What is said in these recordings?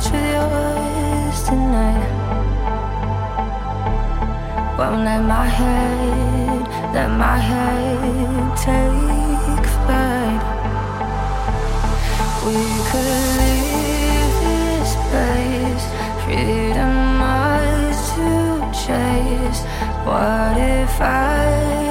touch with yours tonight. Won't let my head, let my head take flight. We could leave this place, freedom much to chase. What if I?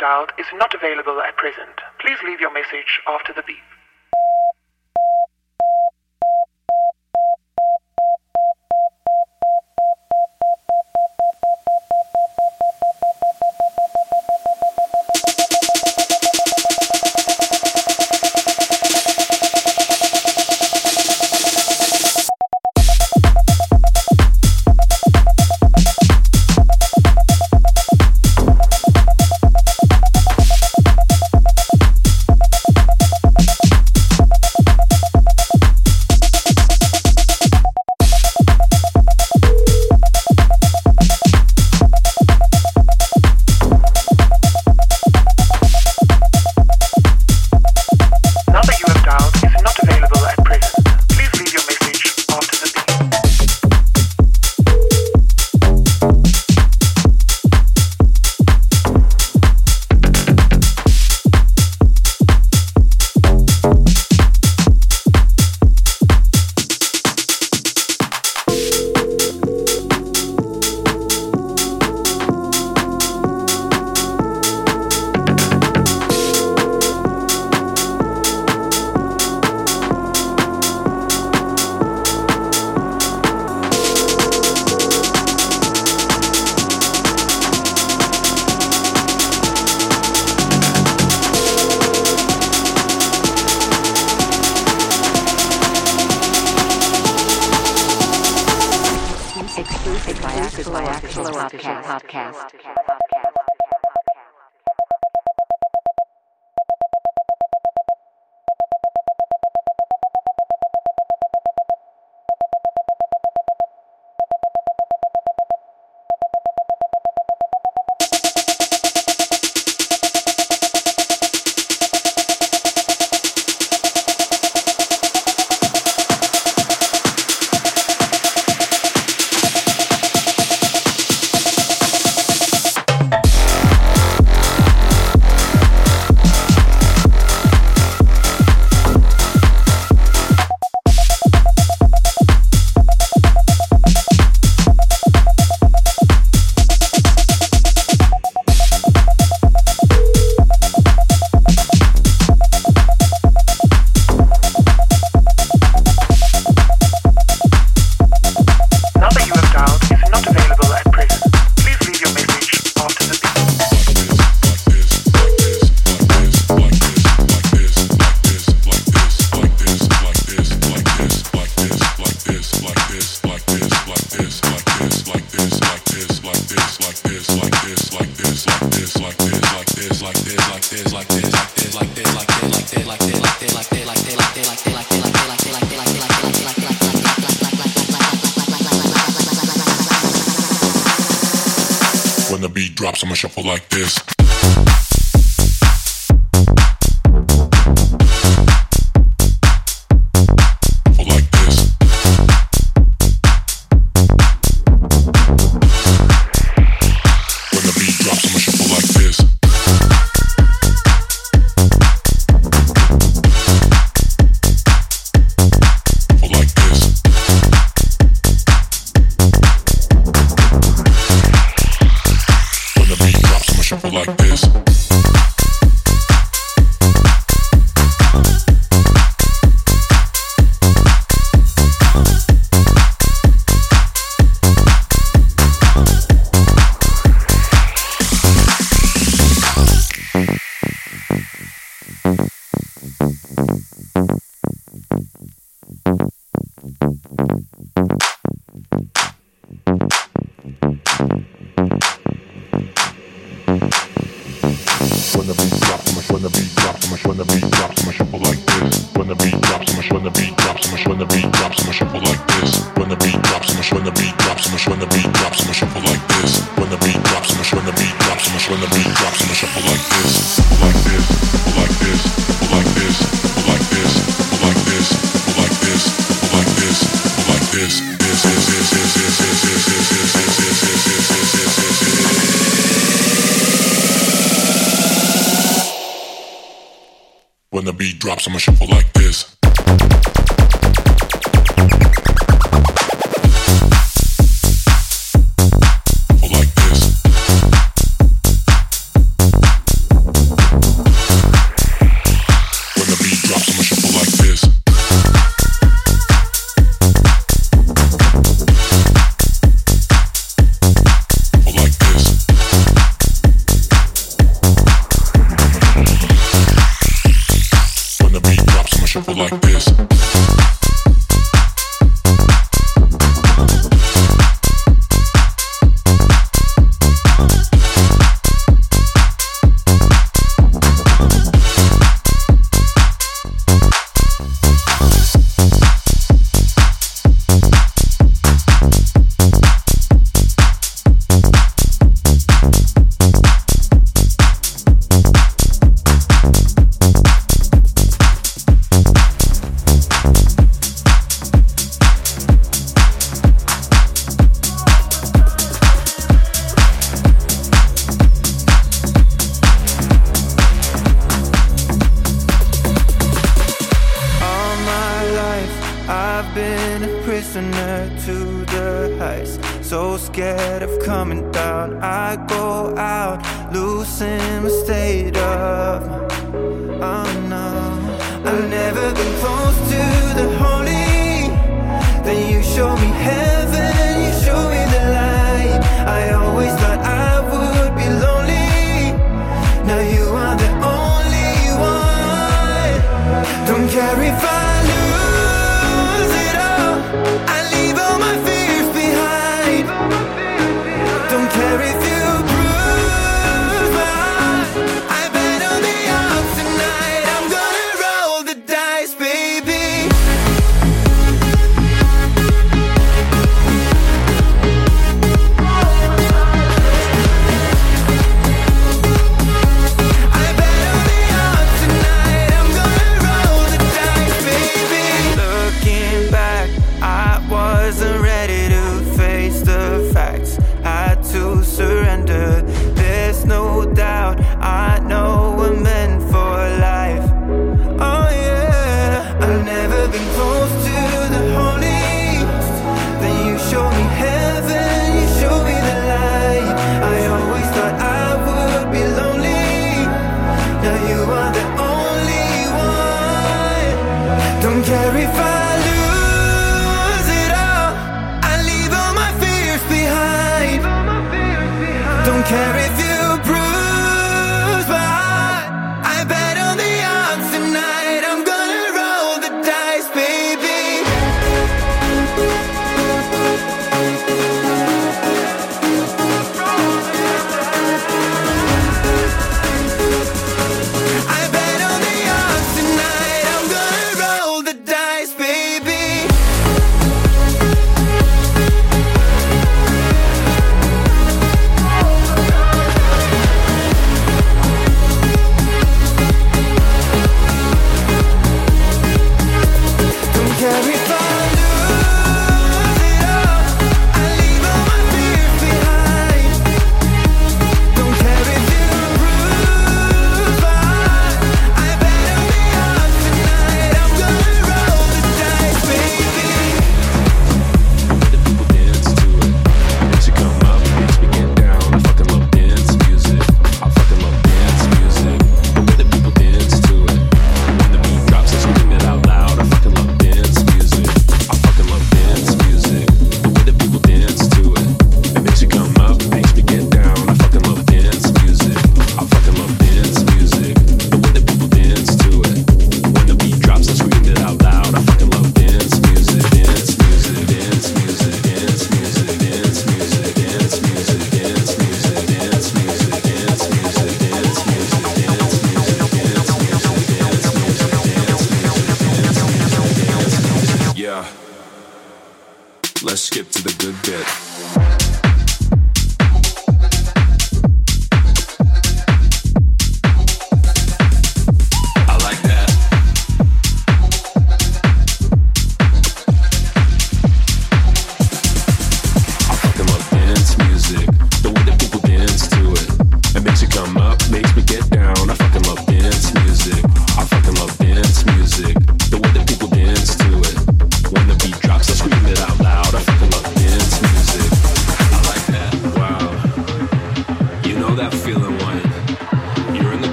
dialed is not available at present. Please leave your message after the beep.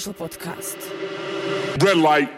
Official podcast. Red light.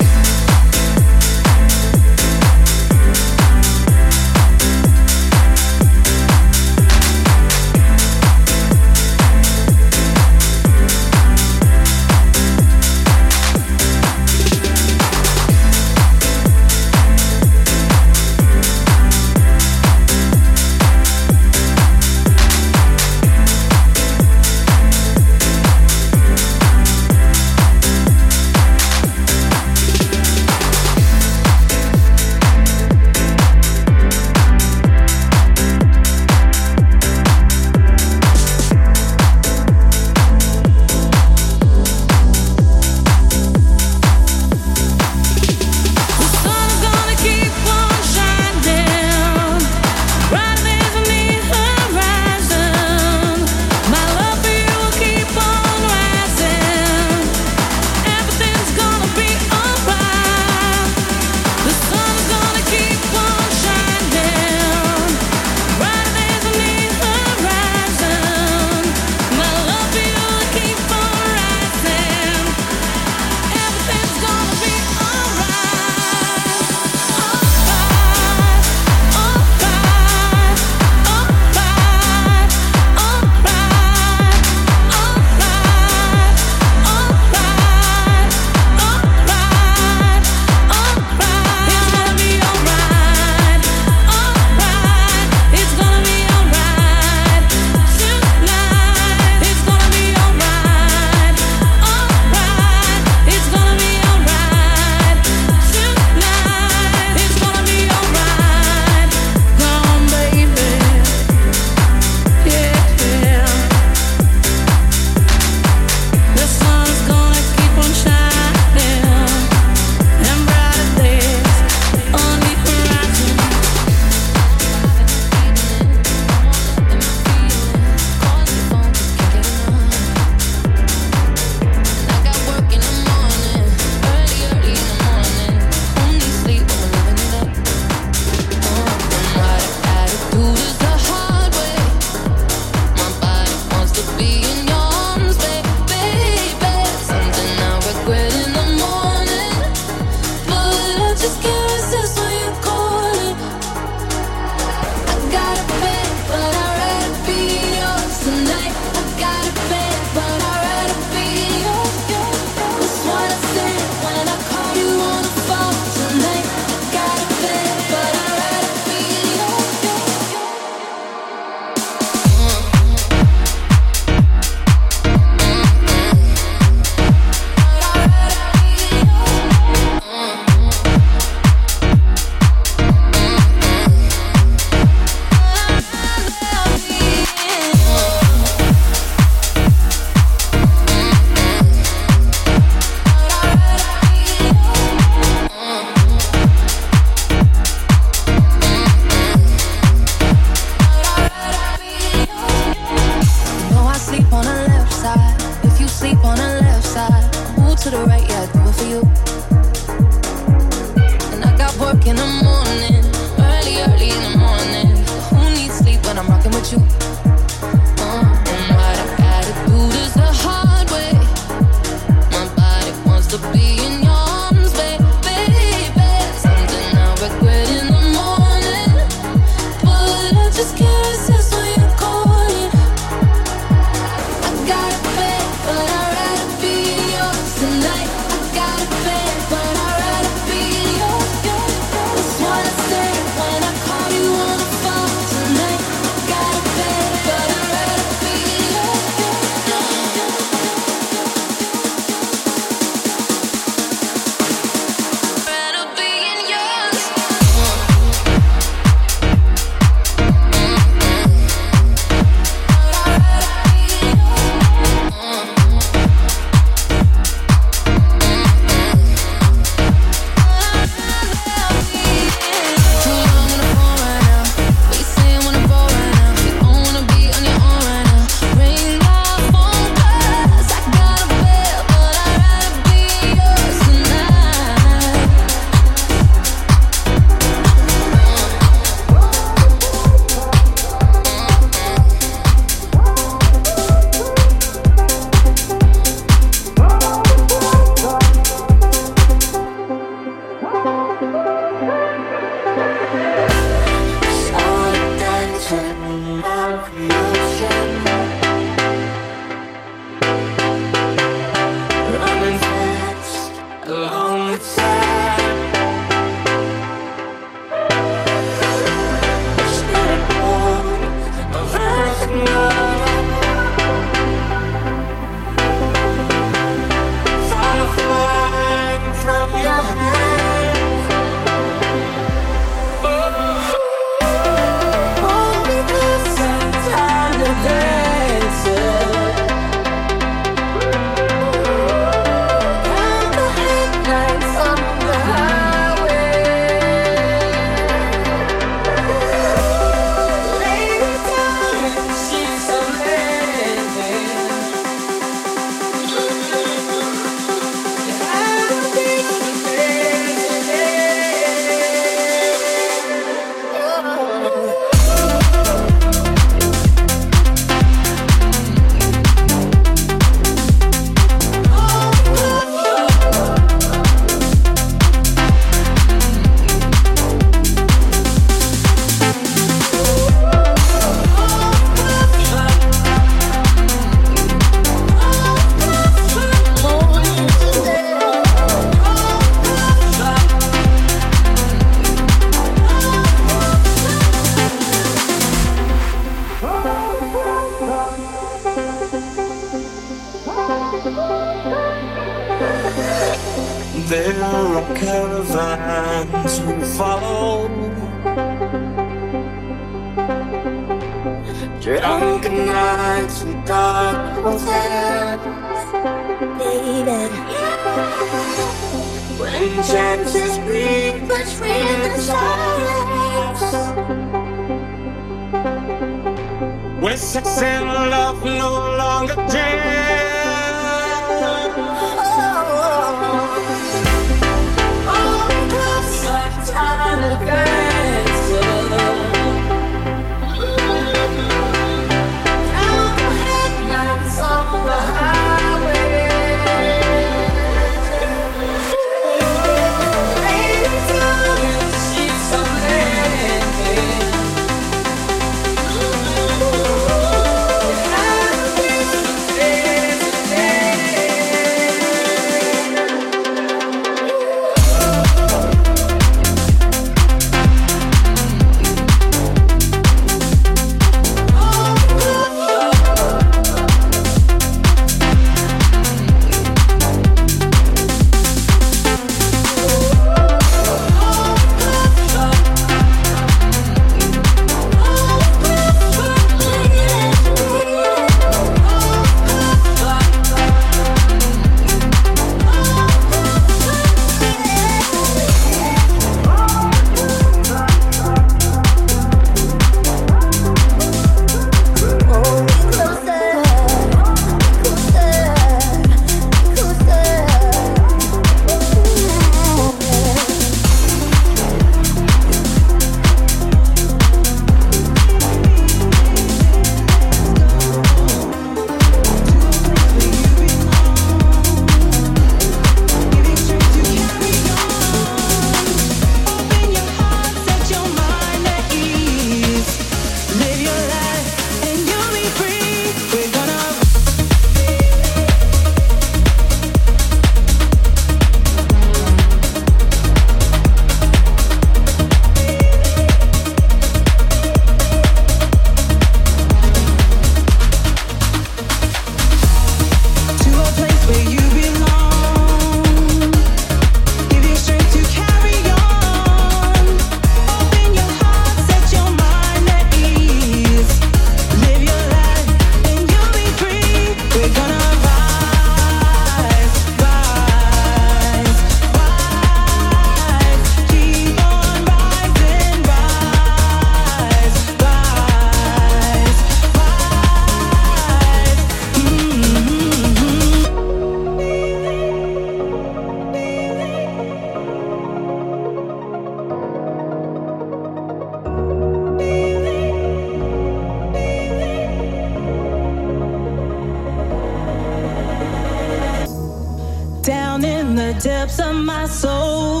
depths of my soul.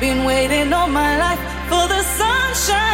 Been waiting all my life for the sunshine.